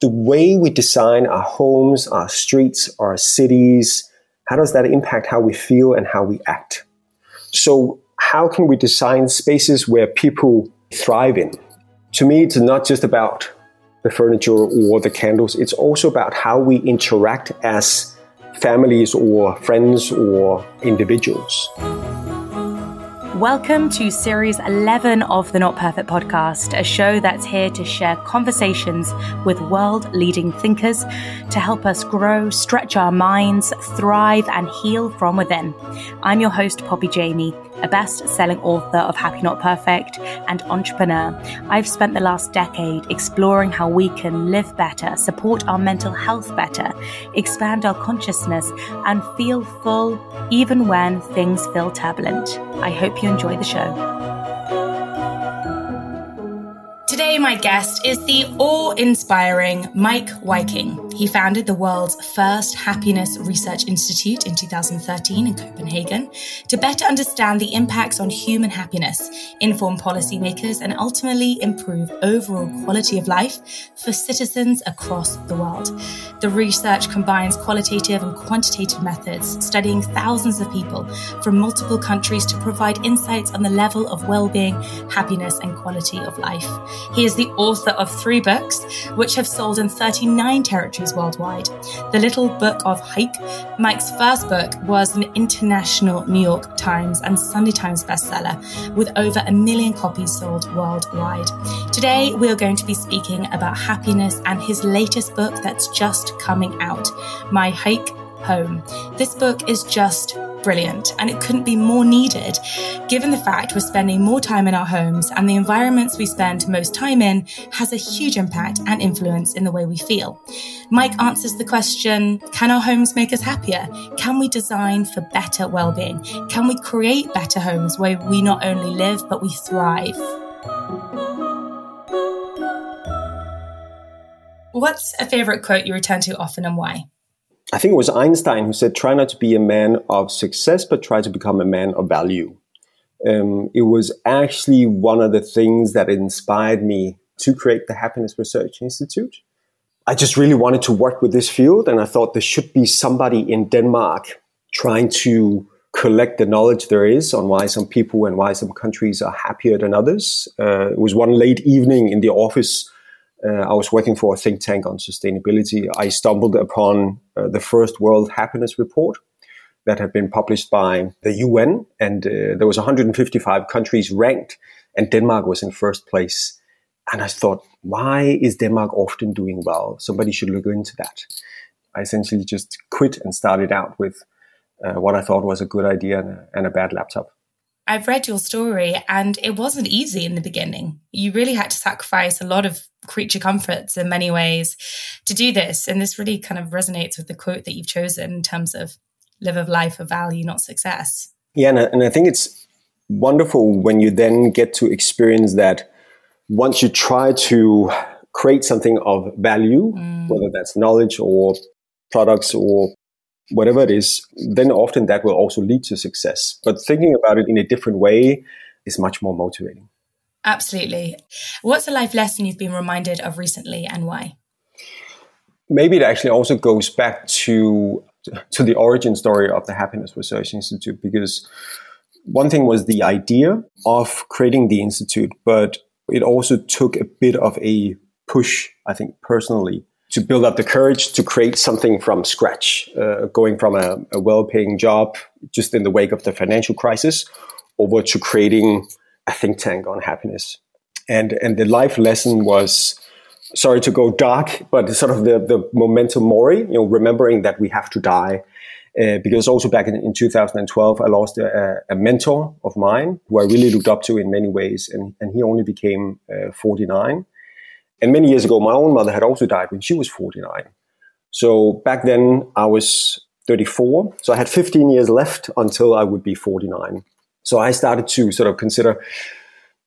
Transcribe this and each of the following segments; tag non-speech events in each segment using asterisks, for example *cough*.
The way we design our homes, our streets, our cities, how does that impact how we feel and how we act? So, how can we design spaces where people thrive in? To me, it's not just about the furniture or the candles, it's also about how we interact as families or friends or individuals. Welcome to series 11 of the Not Perfect podcast, a show that's here to share conversations with world leading thinkers to help us grow, stretch our minds, thrive, and heal from within. I'm your host, Poppy Jamie, a best selling author of Happy Not Perfect and entrepreneur. I've spent the last decade exploring how we can live better, support our mental health better, expand our consciousness, and feel full even when things feel turbulent. I hope you enjoy the show. Today, my guest is the awe inspiring Mike Wiking. He founded the world's first happiness research institute in 2013 in Copenhagen to better understand the impacts on human happiness, inform policymakers, and ultimately improve overall quality of life for citizens across the world. The research combines qualitative and quantitative methods, studying thousands of people from multiple countries to provide insights on the level of well being, happiness, and quality of life. He is the author of three books, which have sold in 39 territories worldwide. The Little Book of Hygge, Mike's first book, was an international New York Times and Sunday Times bestseller, with over a million copies sold worldwide. Today, we are going to be speaking about happiness and his latest book that's just coming out, My Hygge Home. This book is just brilliant and it couldn't be more needed given the fact we're spending more time in our homes and the environments we spend most time in has a huge impact and influence in the way we feel. Mike answers the question Can our homes make us happier? Can we design for better well being? Can we create better homes where we not only live but we thrive? What's a favorite quote you return to often and why? I think it was Einstein who said, try not to be a man of success, but try to become a man of value. Um, it was actually one of the things that inspired me to create the Happiness Research Institute. I just really wanted to work with this field, and I thought there should be somebody in Denmark trying to collect the knowledge there is on why some people and why some countries are happier than others. Uh, it was one late evening in the office uh, I was working for a think tank on sustainability. I stumbled upon uh, the first World Happiness Report that had been published by the UN, and uh, there was 155 countries ranked, and Denmark was in first place. And I thought, why is Denmark often doing well? Somebody should look into that. I essentially just quit and started out with uh, what I thought was a good idea and a, and a bad laptop. I've read your story and it wasn't easy in the beginning. You really had to sacrifice a lot of creature comforts in many ways to do this. And this really kind of resonates with the quote that you've chosen in terms of live a life of value, not success. Yeah. And I, and I think it's wonderful when you then get to experience that once you try to create something of value, mm. whether that's knowledge or products or whatever it is, then often that will also lead to success. But thinking about it in a different way is much more motivating. Absolutely. What's a life lesson you've been reminded of recently and why? Maybe it actually also goes back to to the origin story of the Happiness Research Institute because one thing was the idea of creating the institute, but it also took a bit of a push, I think, personally, to build up the courage to create something from scratch, uh, going from a, a well paying job just in the wake of the financial crisis over to creating a think tank on happiness. And, and the life lesson was sorry to go dark, but sort of the, the memento mori, you know, remembering that we have to die Uh, because also back in, in 2012, I lost a, a, mentor of mine who I really looked up to in many ways, and, and he only became uh, 49. And many years ago, my own mother had also died when she was 49. So back then, I was 34. So I had 15 years left until I would be 49. So I started to sort of consider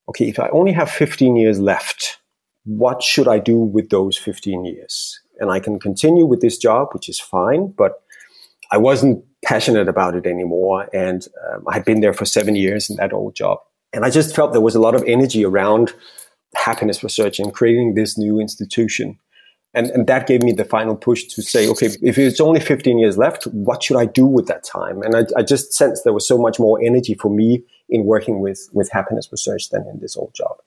okay, if I only have 15 years left, what should I do with those 15 years? And I can continue with this job, which is fine, but I wasn't passionate about it anymore. And um, I had been there for seven years in that old job. And I just felt there was a lot of energy around happiness research and creating this new institution. And, and that gave me the final push to say, okay, if it's only 15 years left, what should I do with that time? And I, I just sensed there was so much more energy for me in working with, with happiness research than in this old job.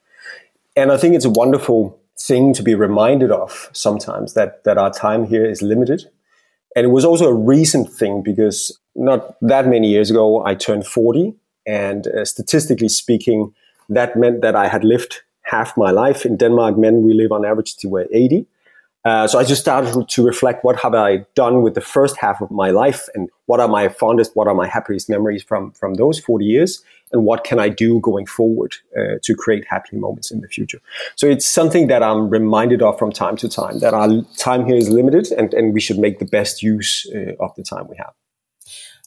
And I think it's a wonderful thing to be reminded of sometimes that, that our time here is limited and it was also a recent thing because not that many years ago, I turned 40. And uh, statistically speaking, that meant that I had lived half my life. In Denmark, men, we live on average to 80. Uh, so I just started to reflect what have I done with the first half of my life and what are my fondest, what are my happiest memories from, from those 40 years and what can I do going forward uh, to create happy moments in the future. So it's something that I'm reminded of from time to time that our time here is limited and, and we should make the best use uh, of the time we have.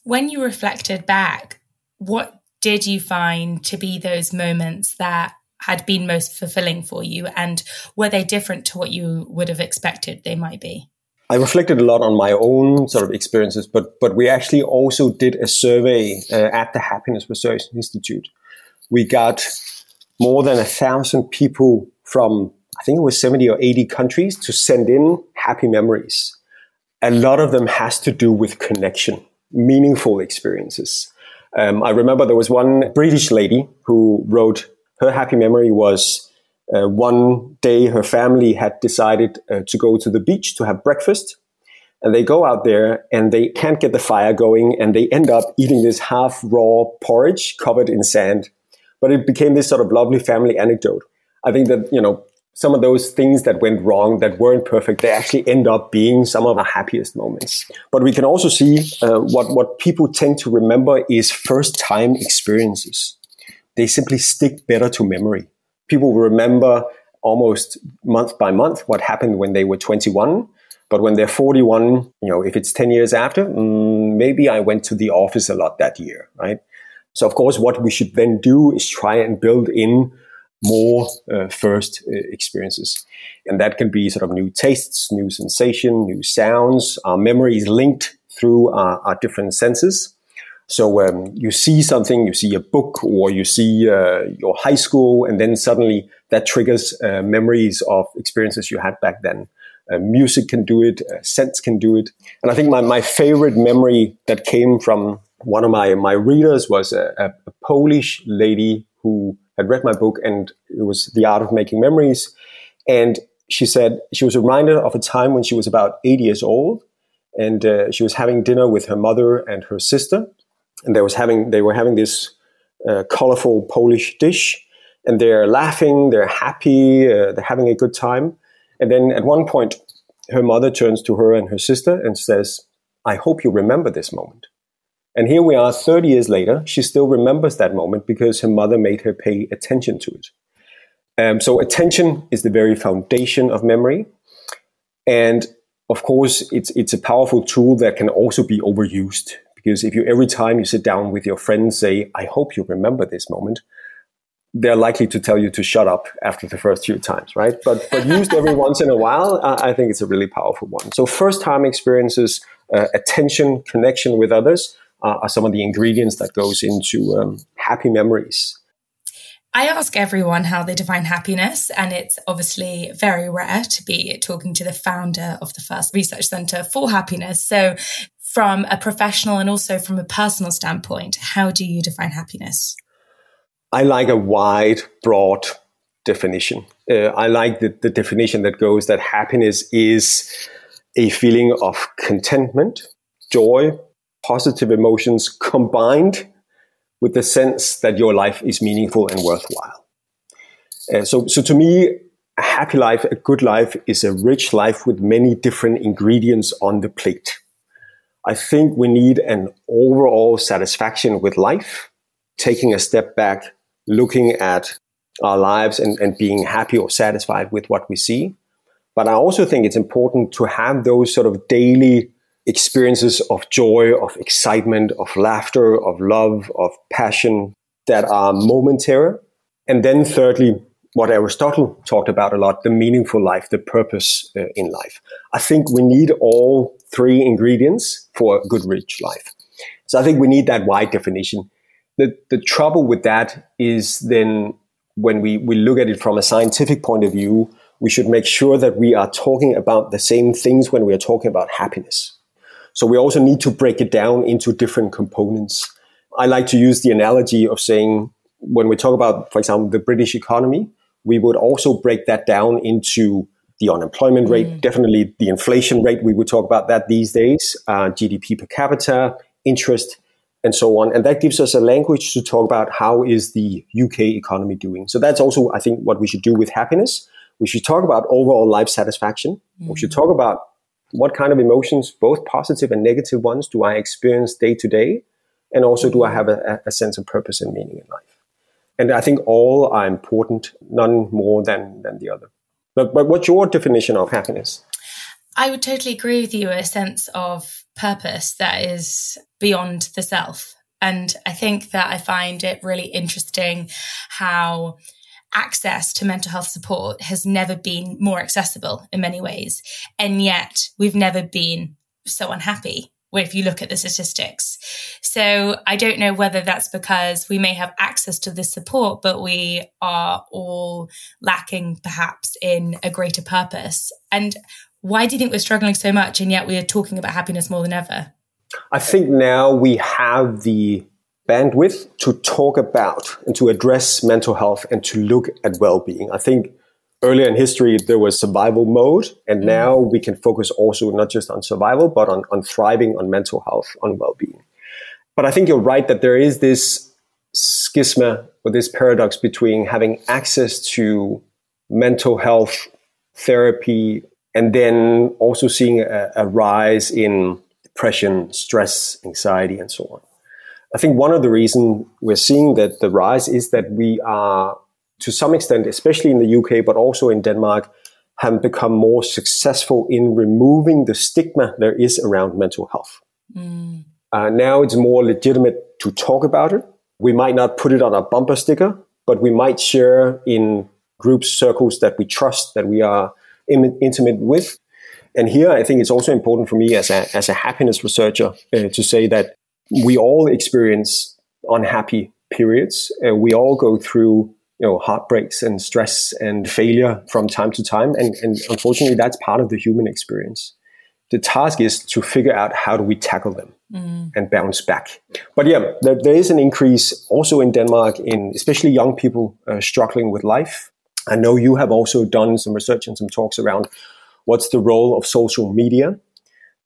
When you reflected back, what did you find to be those moments that had been most fulfilling for you and were they different to what you would have expected they might be I reflected a lot on my own sort of experiences, but but we actually also did a survey uh, at the Happiness Research Institute. We got more than a thousand people from I think it was seventy or eighty countries to send in happy memories. A lot of them has to do with connection, meaningful experiences. Um, I remember there was one British lady who wrote her happy memory was uh, one day her family had decided uh, to go to the beach to have breakfast. And they go out there and they can't get the fire going and they end up eating this half raw porridge covered in sand. But it became this sort of lovely family anecdote. I think that, you know, some of those things that went wrong, that weren't perfect, they actually end up being some of our happiest moments. But we can also see uh, what, what people tend to remember is first time experiences they simply stick better to memory. People remember almost month by month what happened when they were 21. But when they're 41, you know, if it's 10 years after, mm, maybe I went to the office a lot that year, right? So, of course, what we should then do is try and build in more uh, first uh, experiences. And that can be sort of new tastes, new sensation, new sounds. Our memory is linked through our, our different senses. So um, you see something, you see a book, or you see uh, your high school, and then suddenly that triggers uh, memories of experiences you had back then. Uh, music can do it, uh, scents can do it, and I think my, my favorite memory that came from one of my my readers was a, a, a Polish lady who had read my book, and it was the art of making memories, and she said she was reminded of a time when she was about eight years old, and uh, she was having dinner with her mother and her sister and they was having they were having this uh, colorful Polish dish, and they're laughing, they're happy, uh, they're having a good time. And then at one point, her mother turns to her and her sister and says, "I hope you remember this moment." And here we are, 30 years later, she still remembers that moment because her mother made her pay attention to it. Um, so attention is the very foundation of memory, and of course, it's it's a powerful tool that can also be overused because if you every time you sit down with your friends say, I hope you remember this moment, they're likely to tell you to shut up after the first few times, right? But but *laughs* used every once in a while, uh, I think it's a really powerful one. So first time experiences, uh, attention, connection with others uh, are some of the ingredients that goes into um, happy memories. I ask everyone how they define happiness, and it's obviously very rare to be talking to the founder of the first research center for happiness. So, from a professional and also from a personal standpoint, how do you define happiness? I like a wide, broad definition. Uh, I like the, the definition that goes that happiness is a feeling of contentment, joy, positive emotions combined with the sense that your life is meaningful and worthwhile. Uh, so, so to me, a happy life, a good life is a rich life with many different ingredients on the plate. I think we need an overall satisfaction with life, taking a step back, looking at our lives and, and being happy or satisfied with what we see. But I also think it's important to have those sort of daily experiences of joy, of excitement, of laughter, of love, of passion that are momentary. And then thirdly, what Aristotle talked about a lot, the meaningful life, the purpose uh, in life. I think we need all three ingredients for a good rich life. So I think we need that wide definition. The, the trouble with that is then when we, we look at it from a scientific point of view, we should make sure that we are talking about the same things when we are talking about happiness. So we also need to break it down into different components. I like to use the analogy of saying when we talk about, for example, the British economy, we would also break that down into the unemployment rate, mm. definitely the inflation rate. We would talk about that these days, uh, GDP per capita, interest, and so on. And that gives us a language to talk about how is the UK economy doing. So that's also, I think, what we should do with happiness. We should talk about overall life satisfaction. Mm. We should talk about what kind of emotions, both positive and negative ones, do I experience day to day? And also, do I have a, a sense of purpose and meaning in life? And I think all are important, none more than, than the other. But, but what's your definition of happiness? I would totally agree with you. A sense of purpose that is beyond the self. And I think that I find it really interesting how access to mental health support has never been more accessible in many ways. And yet we've never been so unhappy if you look at the statistics. So I don't know whether that's because we may have access to this support, but we are all lacking perhaps in a greater purpose. And why do you think we're struggling so much and yet we are talking about happiness more than ever? I think now we have the bandwidth to talk about and to address mental health and to look at well-being. I think earlier in history there was survival mode and mm. now we can focus also not just on survival but on, on thriving on mental health on well-being but i think you're right that there is this schisma or this paradox between having access to mental health therapy and then also seeing a, a rise in depression stress anxiety and so on I think one of the reasons we're seeing that the rise is that we are, to some extent, especially in the UK, but also in Denmark, have become more successful in removing the stigma there is around mental health. Mm. Uh, now it's more legitimate to talk about it. We might not put it on a bumper sticker, but we might share in groups, circles that we trust, that we are Im- intimate with. And here, I think it's also important for me as a, as a happiness researcher uh, to say that we all experience unhappy periods. Uh, we all go through you know heartbreaks and stress and failure from time to time, and, and unfortunately, that's part of the human experience. The task is to figure out how do we tackle them mm. and bounce back. But yeah, there, there is an increase also in Denmark in especially young people uh, struggling with life. I know you have also done some research and some talks around what's the role of social media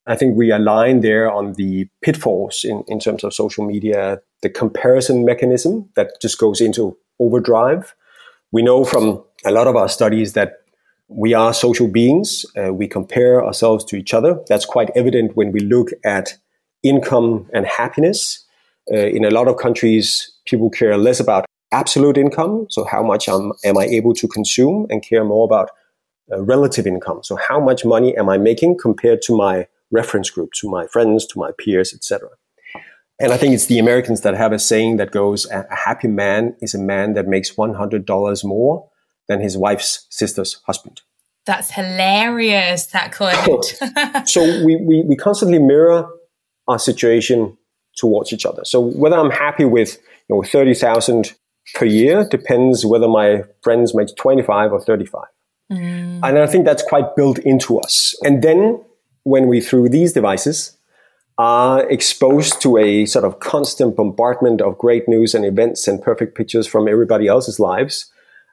I think we align there on the pitfalls in, in terms of social media, the comparison mechanism that just goes into overdrive. We know from a lot of our studies that we are social beings. Uh, we compare ourselves to each other. That's quite evident when we look at income and happiness. Uh, in a lot of countries, people care less about absolute income, so how much am, am I able to consume, and care more about uh, relative income. So how much money am I making compared to my reference group, to my friends, to my peers, etc. And I think it's the Americans that have a saying that goes, a happy man is a man that makes $100 more than his wife's sister's husband. That's hilarious, that quote. *laughs* so we, we, we constantly mirror our situation towards each other. So whether I'm happy with you know 30,000 per year depends whether my friends make 25 or 35. Mm. And I think that's quite built into us. And then when we, through these devices, are exposed to a sort of constant bombardment of great news and events and perfect pictures from everybody else's lives,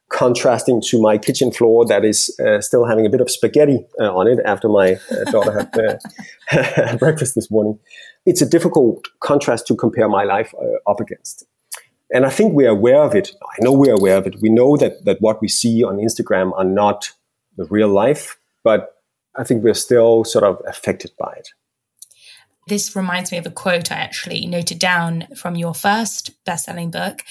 contrasting to my kitchen floor that is uh, still having a bit of spaghetti uh, on it after my uh, daughter had uh, *laughs* breakfast this morning. It's a difficult contrast to compare my life uh, up against. And I think we're aware of it. I know we're aware of it. We know that, that what we see on Instagram are not the real life, but I think we're still sort of affected by it. This reminds me of a quote I actually noted down from your first best selling book.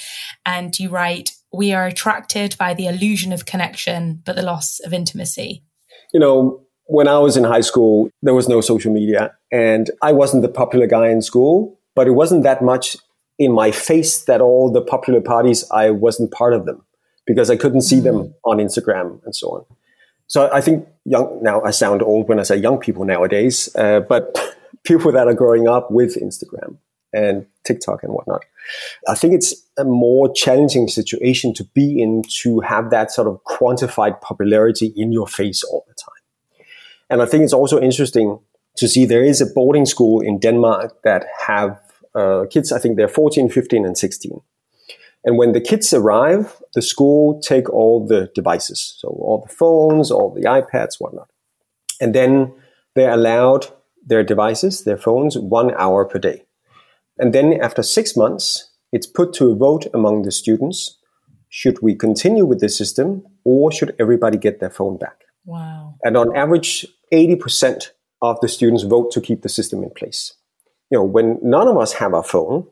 And you write, We are attracted by the illusion of connection, but the loss of intimacy. You know, when I was in high school, there was no social media, and I wasn't the popular guy in school, but it wasn't that much in my face that all the popular parties, I wasn't part of them because I couldn't see them mm. on Instagram and so on. So I think young, now I sound old when I say young people nowadays, uh, but *laughs* people that are growing up with Instagram and TikTok and whatnot. I think it's a more challenging situation to be in to have that sort of quantified popularity in your face all the time. And I think it's also interesting to see there is a boarding school in Denmark that have uh, kids, I think they're 14, 15, and 16. And when the kids arrive, the school take all the devices, so all the phones, all the iPads, whatnot. And then they're allowed their devices, their phones, one hour per day. And then after six months, it's put to a vote among the students. Should we continue with the system or should everybody get their phone back? Wow. And on average, 80% of the students vote to keep the system in place. You know, when none of us have our phone,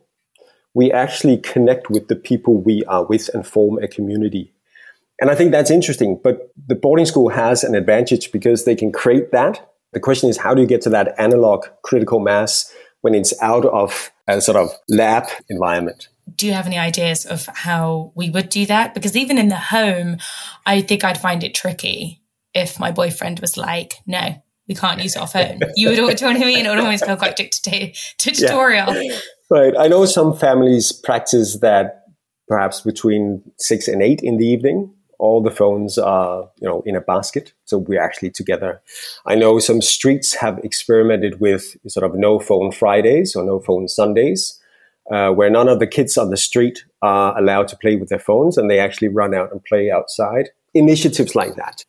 we actually connect with the people we are with and form a community. And I think that's interesting. But the boarding school has an advantage because they can create that the question is, how do you get to that analog critical mass when it's out of a sort of lab environment? Do you have any ideas of how we would do that? Because even in the home, I think I'd find it tricky if my boyfriend was like, no, we can't use our phone. You would, do you know what I mean? It would almost feel quite dictatorial. Yeah. Right. I know some families practice that perhaps between six and eight in the evening all the phones are you know in a basket. So we're actually together. I know some streets have experimented with sort of no phone fridays or no phone sundays uh, where none of the kids on the street are allowed to play with their phones and they actually run out and play outside. Initiatives like that.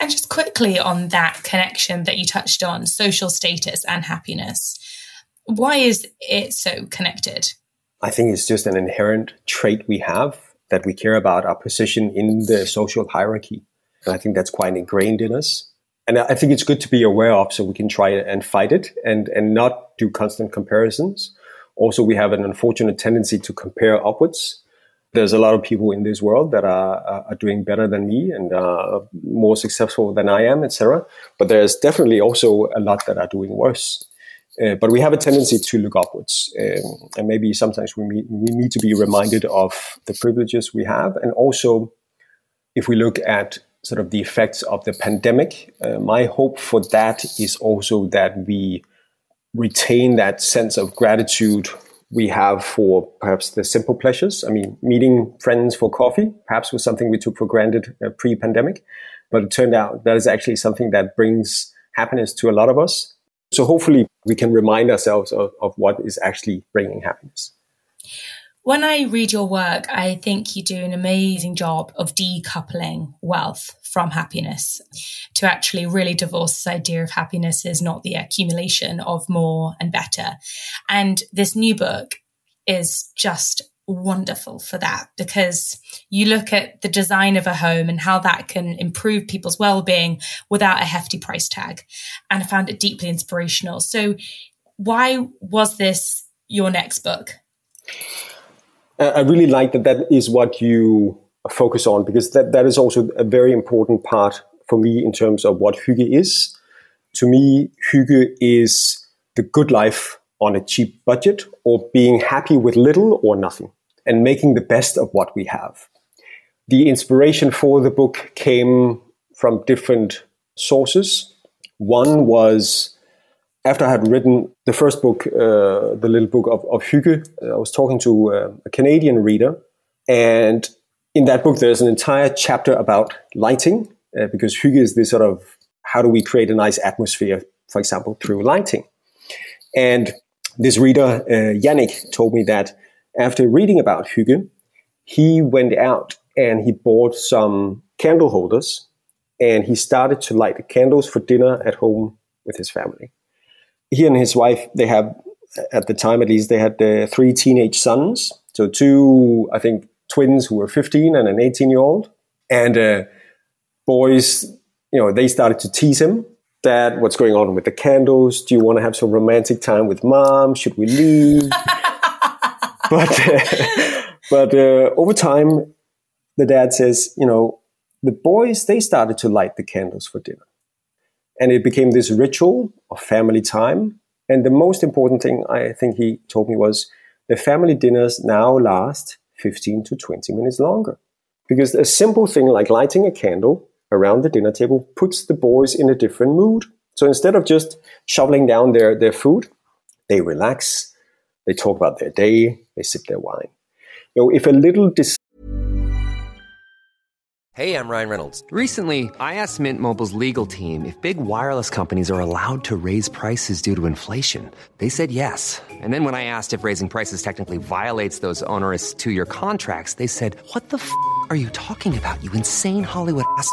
And just quickly on that connection that you touched on social status and happiness. Why is it so connected? I think it's just an inherent trait we have that we care about our position in the social hierarchy. And I think that's quite ingrained in us. And I think it's good to be aware of so we can try and fight it and, and not do constant comparisons. Also, we have an unfortunate tendency to compare upwards. There's a lot of people in this world that are, are doing better than me and are more successful than I am, etc. But there's definitely also a lot that are doing worse. Uh, but we have a tendency to look upwards, um, and maybe sometimes we need, we need to be reminded of the privileges we have, and also if we look at sort of the effects of the pandemic, uh, my hope for that is also that we retain that sense of gratitude we have for perhaps the simple pleasures. I mean, meeting friends for coffee perhaps was something we took for granted uh, pre-pandemic, but it turned out that is actually something that brings happiness to a lot of us. So hopefully we can remind ourselves of, of what is actually bringing happiness. When I read your work, I think you do an amazing job of decoupling wealth from happiness to actually really divorce this idea of happiness is not the accumulation of more and better. And this new book is just wonderful for that because you look at the design of a home and how that can improve people's well-being without a hefty price tag. And i found it deeply inspirational. So why was this your next book? I really like that that is what you focus on because that, that is also a very important part for me in terms of what hygge is. To me hygge is the good life on a cheap budget or being happy with little or nothing and making the best of what we have. The inspiration for the book came from different sources. One was after I had written the first book, uh, the little book of, of Hygge, I was talking to uh, a Canadian reader. And in that book, there's an entire chapter about lighting, uh, because Hygge is this sort of how do we create a nice atmosphere, for example, through lighting. And this reader, uh, Yannick, told me that after reading about Hygge, he went out and he bought some candle holders and he started to light the candles for dinner at home with his family. He and his wife, they have, at the time at least, they had uh, three teenage sons. So two, I think, twins who were 15 and an 18 year old. And uh, boys, you know, they started to tease him Dad, what's going on with the candles? Do you want to have some romantic time with mom? Should we leave? *laughs* but uh, but uh, over time, the dad says, you know, the boys they started to light the candles for dinner, and it became this ritual of family time. And the most important thing I think he told me was the family dinners now last 15 to 20 minutes longer. Because a simple thing like lighting a candle around the dinner table puts the boys in a different mood. So instead of just shoveling down their, their food, they relax, they talk about their day, they sip their wine. You know, if a little dis- Hey, I'm Ryan Reynolds. Recently, I asked Mint Mobile's legal team if big wireless companies are allowed to raise prices due to inflation. They said yes. And then when I asked if raising prices technically violates those onerous two-year contracts, they said, "What the f*** are you talking about? You insane Hollywood ass."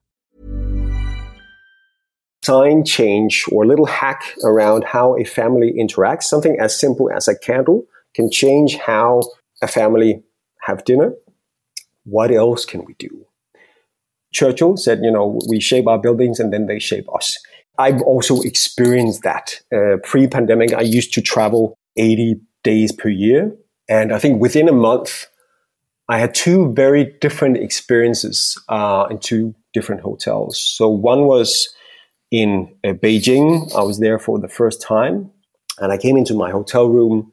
sign change or a little hack around how a family interacts. Something as simple as a candle can change how a family have dinner. What else can we do? Churchill said, you know, we shape our buildings and then they shape us. I've also experienced that. Uh, Pre pandemic, I used to travel 80 days per year. And I think within a month, I had two very different experiences uh, in two different hotels. So one was in uh, Beijing. I was there for the first time. And I came into my hotel room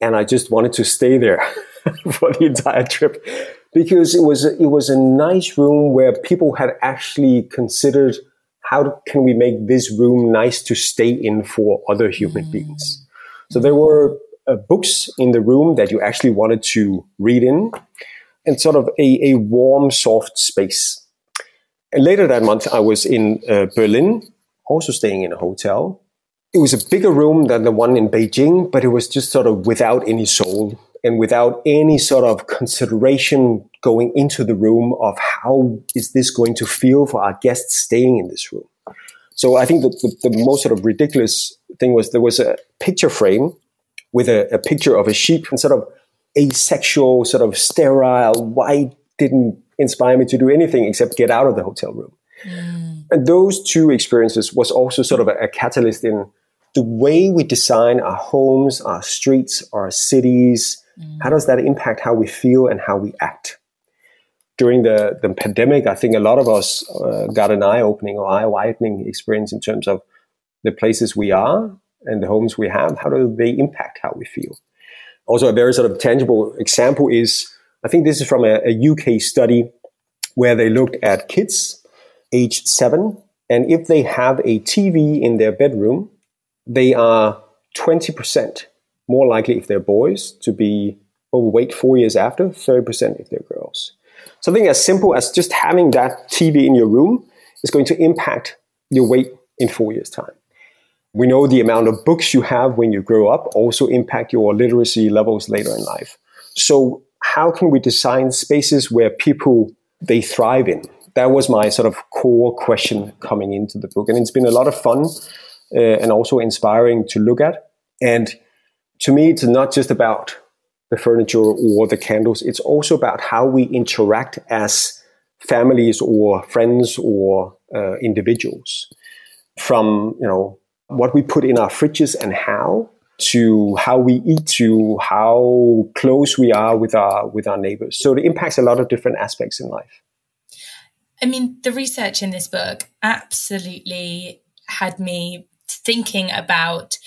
and I just wanted to stay there *laughs* for the entire trip because it was, it was a nice room where people had actually considered how can we make this room nice to stay in for other human beings? So there were uh, books in the room that you actually wanted to read in and sort of a, a warm, soft space. And later that month, I was in uh, Berlin, also staying in a hotel. It was a bigger room than the one in Beijing, but it was just sort of without any soul and without any sort of consideration going into the room of how is this going to feel for our guests staying in this room. So I think the, the, the most sort of ridiculous thing was there was a picture frame with a, a picture of a sheep and sort of asexual, sort of sterile, white didn't inspire me to do anything except get out of the hotel room. Mm. And those two experiences was also sort of a, a catalyst in the way we design our homes, our streets, our cities, Mm. How does that impact how we feel and how we act? During the, the pandemic, I think a lot of us uh, got an eye opening or eye widening experience in terms of the places we are and the homes we have. How do they impact how we feel? Also, a very sort of tangible example is I think this is from a, a UK study where they looked at kids aged seven. And if they have a TV in their bedroom, they are 20% more likely if they're boys to be overweight four years after, 30% if they're girls. Something as simple as just having that TV in your room is going to impact your weight in four years' time. We know the amount of books you have when you grow up also impact your literacy levels later in life. So how can we design spaces where people they thrive in? That was my sort of core question coming into the book, and it's been a lot of fun uh, and also inspiring to look at. And to me, it's not just about the furniture or the candles. It's also about how we interact as families or friends or uh, individuals. From you know what we put in our fridges and how to how we eat to how close we are with our with our neighbors. So it impacts a lot of different aspects in life. I mean, the research in this book absolutely had me thinking about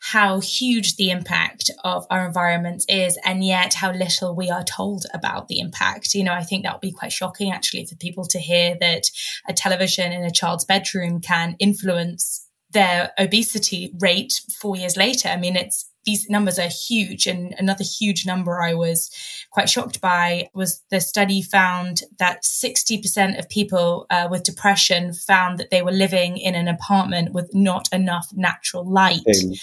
how huge the impact of our environments is, and yet how little we are told about the impact. You know, I think that would be quite shocking actually for people to hear that a television in a child's bedroom can influence their obesity rate four years later. I mean, it's these numbers are huge. And another huge number I was quite shocked by was the study found that 60% of people uh, with depression found that they were living in an apartment with not enough natural light.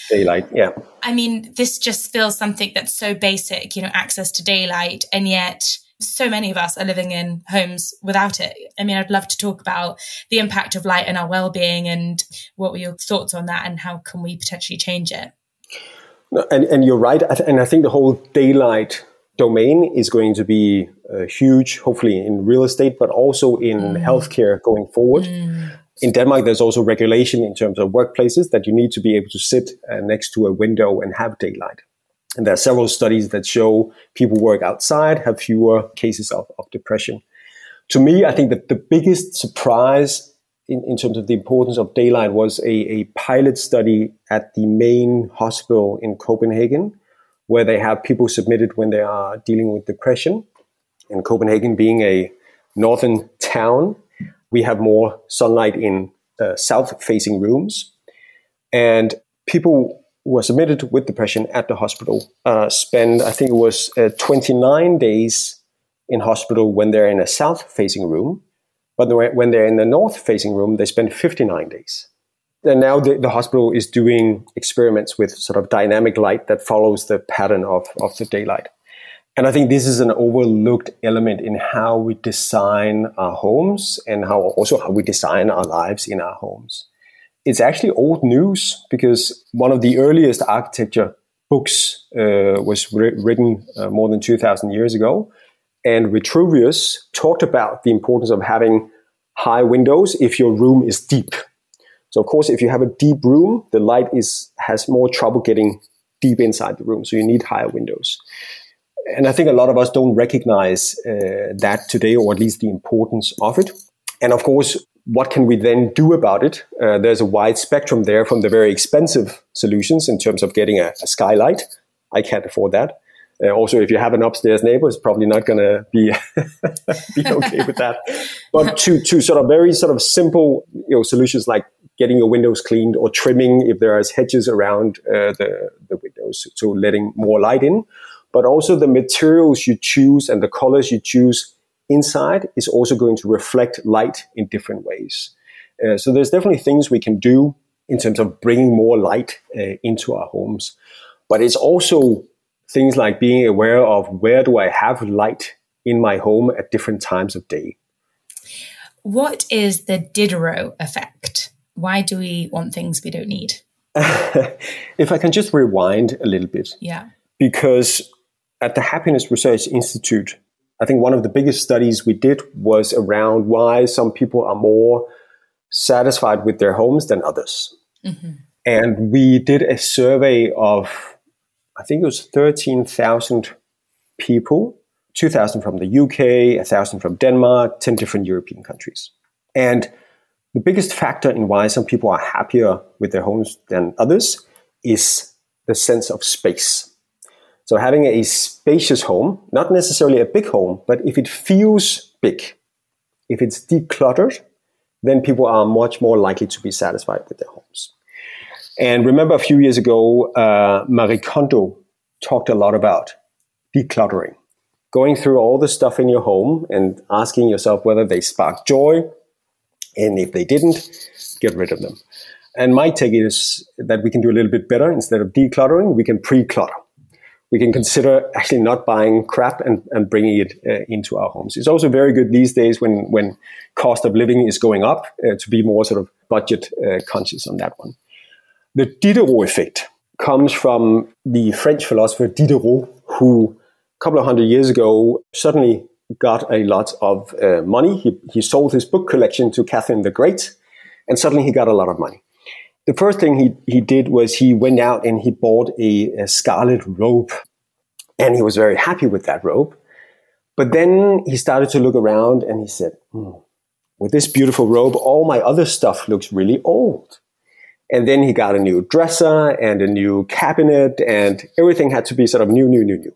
Daylight, yeah. I mean, this just feels something that's so basic, you know, access to daylight. And yet, so many of us are living in homes without it. I mean, I'd love to talk about the impact of light and our well-being and what were your thoughts on that and how can we potentially change it? And, and you're right. And I think the whole daylight domain is going to be uh, huge, hopefully in real estate, but also in mm. healthcare going forward. Mm. In Denmark, there's also regulation in terms of workplaces that you need to be able to sit uh, next to a window and have daylight. And there are several studies that show people work outside have fewer cases of, of depression. To me, I think that the biggest surprise in, in terms of the importance of daylight was a, a pilot study at the main hospital in Copenhagen, where they have people submitted when they are dealing with depression. And Copenhagen being a northern town, we have more sunlight in uh, south facing rooms. And people who were submitted with depression at the hospital uh, spend, I think it was uh, 29 days in hospital when they're in a south facing room but when they're in the north facing room, they spend 59 days. And now the, the, hospital is doing experiments with sort of dynamic light that follows the pattern of, of the daylight. And I think this is an overlooked element in how we design our homes and how also how we design our lives in our homes. It's actually old news because one of the earliest architecture books uh, was ri- written uh, more than 2,000 years ago and Vitruvius talked about the importance of having high windows if your room is deep. So of course, if you have a deep room, the light is has more trouble getting deep inside the room. So you need higher windows. And I think a lot of us don't recognize uh, that today, or at least the importance of it. And of course, what can we then do about it? Uh, there's a wide spectrum there from the very expensive solutions in terms of getting a, a skylight. I can't afford that uh, also, if you have an upstairs neighbor, it's probably not going to be *laughs* be okay with that. But *laughs* to to sort of very sort of simple you know solutions like getting your windows cleaned or trimming if there are hedges around uh, the the windows, so letting more light in. But also the materials you choose and the colors you choose inside is also going to reflect light in different ways. Uh, so there's definitely things we can do in terms of bringing more light uh, into our homes. But it's also things like being aware of where do I have light in my home at different times of day. What is the Diderot effect? Why do we want things we don't need? *laughs* if I can just rewind a little bit. Yeah. Because at the Happiness Research Institute, I think one of the biggest studies we did was around why some people are more satisfied with their homes than others. Mm-hmm. And we did a survey of I think it was 13,000 people, 2,000 from the UK, 1,000 from Denmark, 10 different European countries. And the biggest factor in why some people are happier with their homes than others is the sense of space. So having a spacious home, not necessarily a big home, but if it feels big, if it's decluttered, then people are much more likely to be satisfied with their homes. And remember a few years ago, uh, Marie Kondo talked a lot about decluttering, going through all the stuff in your home and asking yourself whether they spark joy. And if they didn't, get rid of them. And my take is that we can do a little bit better. Instead of decluttering, we can pre-clutter. We can consider actually not buying crap and, and bringing it uh, into our homes. It's also very good these days when, when cost of living is going up uh, to be more sort of budget uh, conscious on that one. The Diderot effect comes from the French philosopher Diderot, who a couple of hundred years ago suddenly got a lot of uh, money. He, he sold his book collection to Catherine the Great, and suddenly he got a lot of money. The first thing he, he did was he went out and he bought a, a scarlet robe, and he was very happy with that robe. But then he started to look around and he said, hmm, with this beautiful robe, all my other stuff looks really old. And then he got a new dresser and a new cabinet and everything had to be sort of new, new, new, new.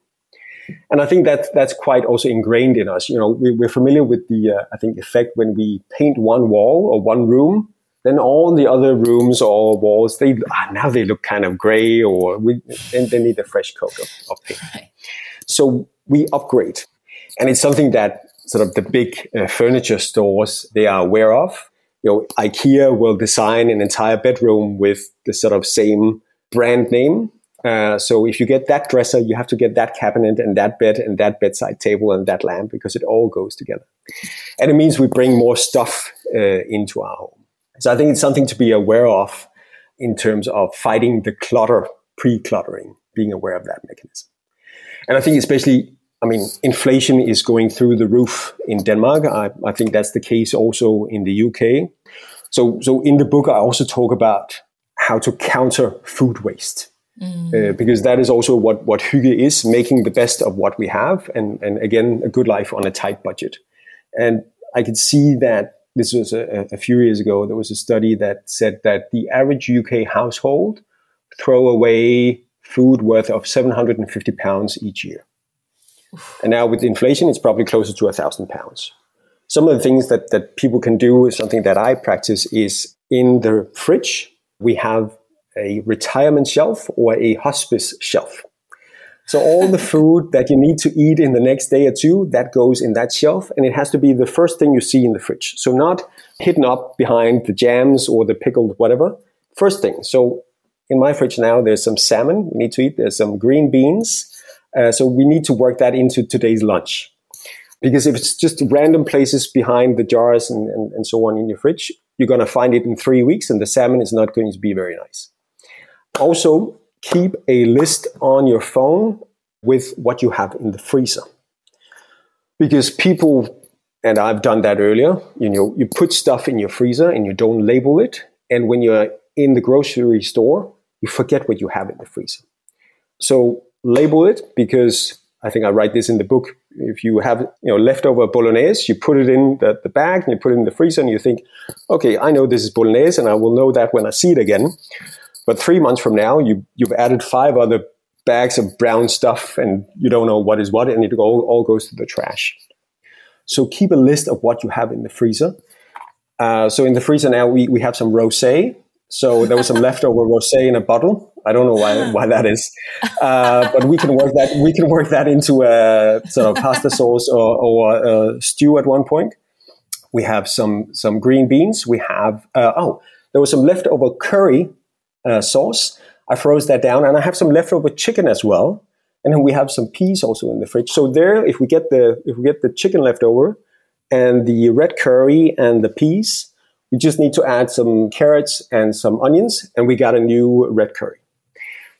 And I think that that's quite also ingrained in us. You know, we, are familiar with the, uh, I think, effect when we paint one wall or one room, then all the other rooms or walls, they ah, now they look kind of gray or we, then they need a fresh coat of, of paint. Right. So we upgrade. And it's something that sort of the big uh, furniture stores, they are aware of. You know, IKEA will design an entire bedroom with the sort of same brand name. Uh, so if you get that dresser, you have to get that cabinet and that bed and that bedside table and that lamp because it all goes together. And it means we bring more stuff uh, into our home. So I think it's something to be aware of in terms of fighting the clutter, pre-cluttering, being aware of that mechanism. And I think especially I mean, inflation is going through the roof in Denmark. I, I, think that's the case also in the UK. So, so in the book, I also talk about how to counter food waste. Mm. Uh, because that is also what, what Hygge is, making the best of what we have. And, and again, a good life on a tight budget. And I could see that this was a, a few years ago. There was a study that said that the average UK household throw away food worth of 750 pounds each year. And now with inflation, it's probably closer to a thousand pounds. Some of the things that, that people can do, something that I practice is in the fridge, we have a retirement shelf or a hospice shelf. So all the *laughs* food that you need to eat in the next day or two, that goes in that shelf and it has to be the first thing you see in the fridge. So not hidden up behind the jams or the pickled whatever. First thing. So in my fridge now, there's some salmon we need to eat. There's some green beans. Uh, so we need to work that into today's lunch. Because if it's just random places behind the jars and, and, and so on in your fridge, you're going to find it in three weeks and the salmon is not going to be very nice. Also, keep a list on your phone with what you have in the freezer. Because people, and I've done that earlier, you know, you put stuff in your freezer and you don't label it. And when you're in the grocery store, you forget what you have in the freezer. So label it because I think I write this in the book. If you have you know leftover bolognese, you put it in the, the bag and you put it in the freezer and you think, okay, I know this is bolognese and I will know that when I see it again. But three months from now, you you've added five other bags of brown stuff and you don't know what is what and it all, all goes to the trash. So keep a list of what you have in the freezer. Uh, so in the freezer now we, we have some rosé. So there was some leftover rosé in a bottle. I don't know why why that is, uh, but we can work that we can work that into a sort of pasta sauce or, or a stew at one point. We have some some green beans. We have uh, oh there was some leftover curry uh, sauce. I froze that down, and I have some leftover chicken as well. And then we have some peas also in the fridge. So there, if we get the if we get the chicken leftover, and the red curry and the peas, we just need to add some carrots and some onions, and we got a new red curry.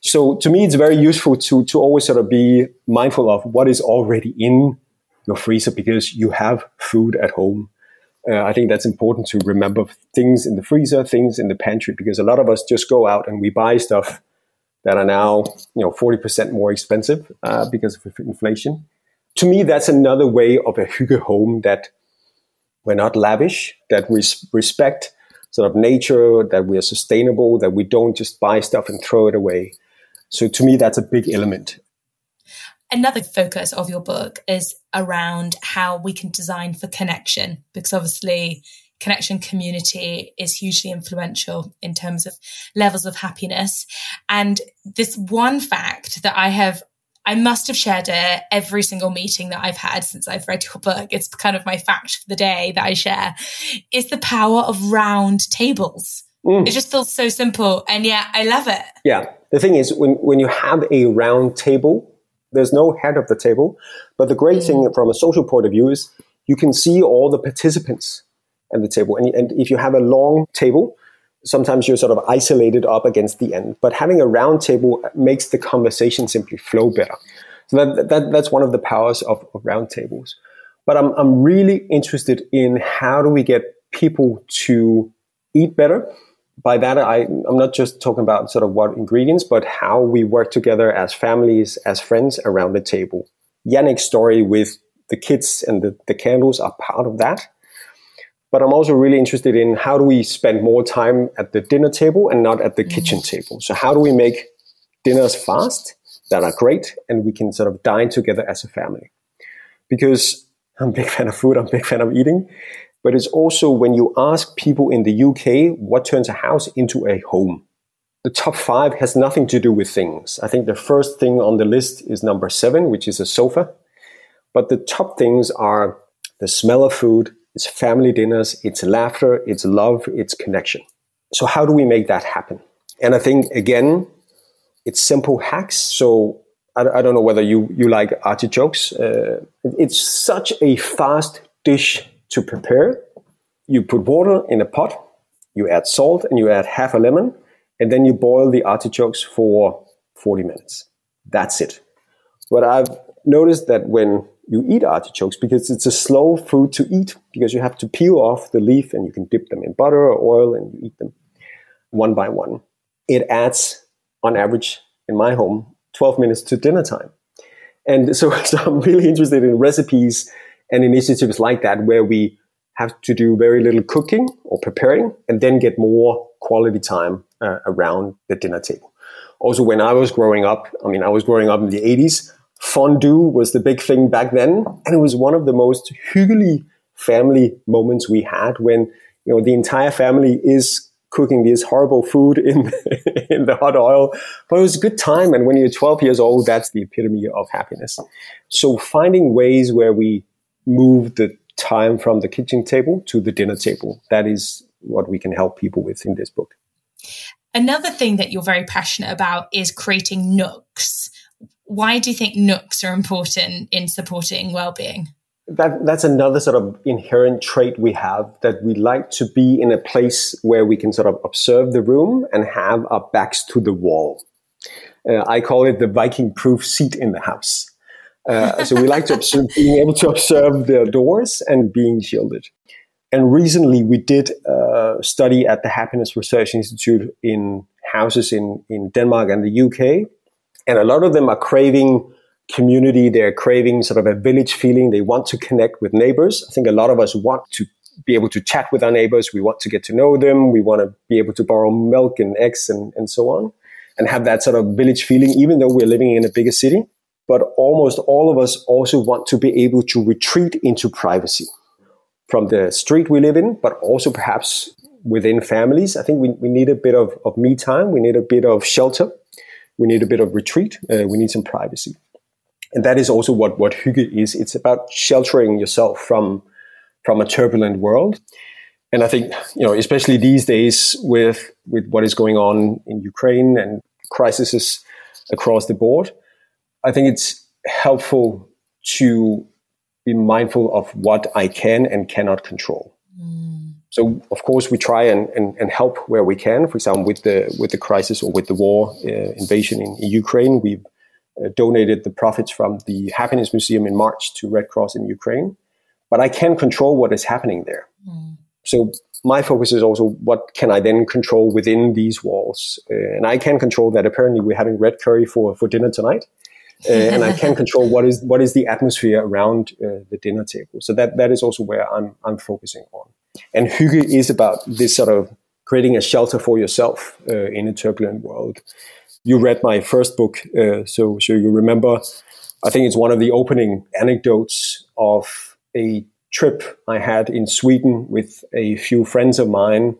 So to me, it's very useful to, to always sort of be mindful of what is already in your freezer because you have food at home. Uh, I think that's important to remember things in the freezer, things in the pantry, because a lot of us just go out and we buy stuff that are now, you know, 40% more expensive uh, because of inflation. To me, that's another way of a hygge home that we're not lavish, that we respect sort of nature, that we are sustainable, that we don't just buy stuff and throw it away. So to me, that's a big element. Another focus of your book is around how we can design for connection, because obviously connection community is hugely influential in terms of levels of happiness. And this one fact that I have I must have shared it every single meeting that I've had since I've read your book. It's kind of my fact for the day that I share is the power of round tables. Mm. It just feels so simple and yet I love it. Yeah. The thing is when, when you have a round table, there's no head of the table. But the great mm. thing from a social point of view is you can see all the participants at the table. And, and if you have a long table, sometimes you're sort of isolated up against the end. But having a round table makes the conversation simply flow better. So that, that that's one of the powers of, of round tables. But I'm, I'm really interested in how do we get people to eat better. By that, I, I'm not just talking about sort of what ingredients, but how we work together as families, as friends around the table. Yannick's story with the kids and the, the candles are part of that. But I'm also really interested in how do we spend more time at the dinner table and not at the mm. kitchen table. So how do we make dinners fast that are great and we can sort of dine together as a family? Because *laughs* I'm a big fan of food, I'm a big fan of eating, but it's also when you ask people in the UK what turns a house into a home. The top five has nothing to do with things. I think the first thing on the list is number seven, which is a sofa. But the top things are the smell of food, it's family dinners, it's laughter, it's love, it's connection. So, how do we make that happen? And I think, again, it's simple hacks. So, I, I don't know whether you, you like artichokes. Uh, it's such a fast dish to prepare. You put water in a pot, you add salt, and you add half a lemon, and then you boil the artichokes for 40 minutes. That's it. But I've noticed that when you eat artichokes because it's a slow fruit to eat because you have to peel off the leaf and you can dip them in butter or oil and you eat them one by one. It adds, on average, in my home, 12 minutes to dinner time. And so, *laughs* so I'm really interested in recipes and initiatives like that where we have to do very little cooking or preparing and then get more quality time uh, around the dinner table. Also, when I was growing up, I mean, I was growing up in the 80s, fondue was the big thing back then. And it was one of the most hugely family moments we had when, you know, the entire family is cooking this horrible food *laughs* in, in the hot oil. But it was a good time. And when you're 12 years old, that's the epitome of happiness. So finding ways where we move the time from the kitchen table to the dinner table, that is what we can help people with in this book. Another thing that you're very passionate about is creating nooks why do you think nooks are important in supporting well-being? That, that's another sort of inherent trait we have that we like to be in a place where we can sort of observe the room and have our backs to the wall. Uh, I call it the Viking proof seat in the house. Uh, so we like to observe, *laughs* being able to observe the doors and being shielded. And recently we did a study at the Happiness Research Institute in houses in, in Denmark and the UK and a lot of them are craving community. They're craving sort of a village feeling. They want to connect with neighbors. I think a lot of us want to be able to chat with our neighbors. We want to get to know them. We want to be able to borrow milk and eggs and, and so on and have that sort of village feeling, even though we're living in a bigger city. But almost all of us also want to be able to retreat into privacy from the street we live in, but also perhaps within families. I think we, we need a bit of, of me time. We need a bit of shelter. We need a bit of retreat. Uh, we need some privacy. And that is also what, what Hygge is. It's about sheltering yourself from, from a turbulent world. And I think, you know, especially these days with, with what is going on in Ukraine and crises across the board, I think it's helpful to be mindful of what I can and cannot control. Mm. So of course we try and, and, and, help where we can. For example, with the with the crisis or with the war uh, invasion in, in, Ukraine, we've uh, donated the profits from the Happiness Museum in March to Red Cross in Ukraine. But I can't control what is happening there. Mm. So my focus is also what can I then control within these walls, uh, and I can control that. Apparently, we're having red curry for for dinner tonight. Uh, *laughs* and I can control what is what is the atmosphere around uh, the dinner table. So that that is also where I'm I'm focusing on. And Hygge is about this sort of creating a shelter for yourself uh, in a turbulent world. You read my first book, uh, so so you remember. I think it's one of the opening anecdotes of a trip I had in Sweden with a few friends of mine,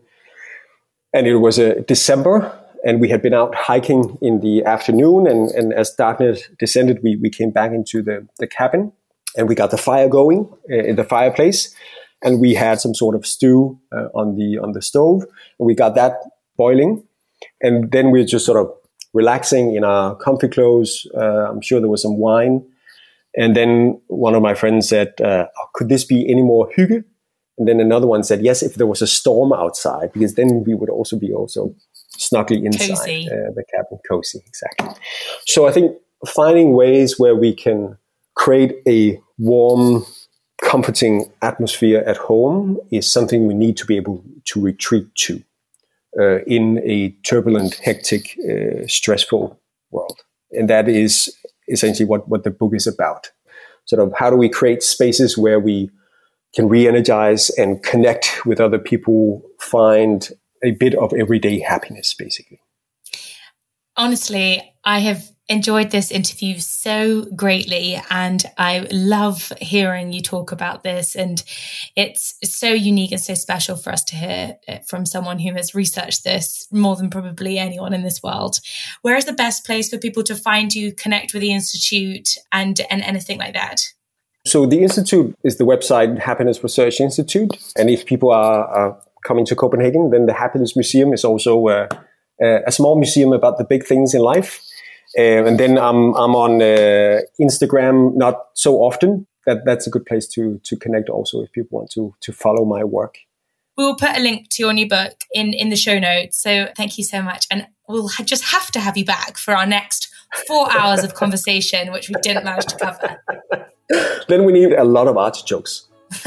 and it was a December, and we had been out hiking in the afternoon, and, and as darkness descended, we, we came back into the, the cabin, and we got the fire going uh, in the fireplace, and we had some sort of stew uh, on the on the stove, and we got that boiling, and then we are just sort of relaxing in our comfy clothes. Uh, I'm sure there was some wine, and then one of my friends said, uh, oh, "Could this be any more hygge?" And then another one said, "Yes, if there was a storm outside, because then we would also be also snugly inside uh, the cabin, cozy, exactly." So I think finding ways where we can create a warm comforting atmosphere at home is something we need to be able to retreat to uh, in a turbulent, hectic, uh, stressful world. And that is essentially what, what the book is about. Sort of how do we create spaces where we can re-energize and connect with other people, find a bit of everyday happiness, basically. Honestly, I have enjoyed this interview so greatly and I love hearing you talk about this and it's so unique and so special for us to hear it from someone who has researched this more than probably anyone in this world. Where is the best place for people to find you, connect with the institute and and anything like that? So the institute is the website Happiness Research Institute and if people are, are coming to Copenhagen then the Happiness Museum is also uh, a small museum about the big things in life uh, and then I'm I'm on uh, Instagram not so often. That that's a good place to to connect also if people want to to follow my work. We will put a link to your new book in in the show notes. So thank you so much, and we'll just have to have you back for our next four *laughs* hours of conversation, which we didn't manage to cover. *laughs* then we need a lot of artichokes. *laughs*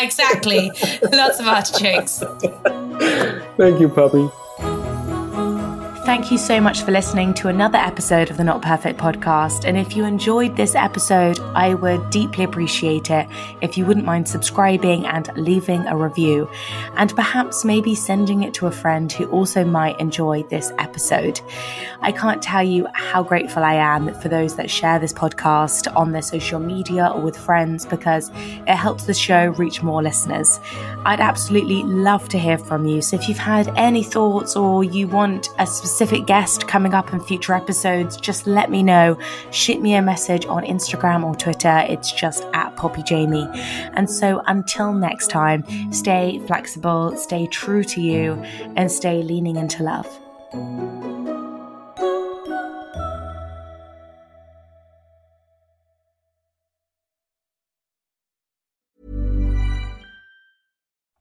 exactly, lots of artichokes. Thank you, Poppy. Thank you so much for listening to another episode of the Not Perfect podcast. And if you enjoyed this episode, I would deeply appreciate it if you wouldn't mind subscribing and leaving a review, and perhaps maybe sending it to a friend who also might enjoy this episode. I can't tell you how grateful I am for those that share this podcast on their social media or with friends because it helps the show reach more listeners. I'd absolutely love to hear from you. So if you've had any thoughts or you want a specific specific guest coming up in future episodes, just let me know. Shoot me a message on Instagram or Twitter. It's just at Poppy Jamie. And so until next time, stay flexible, stay true to you, and stay leaning into love.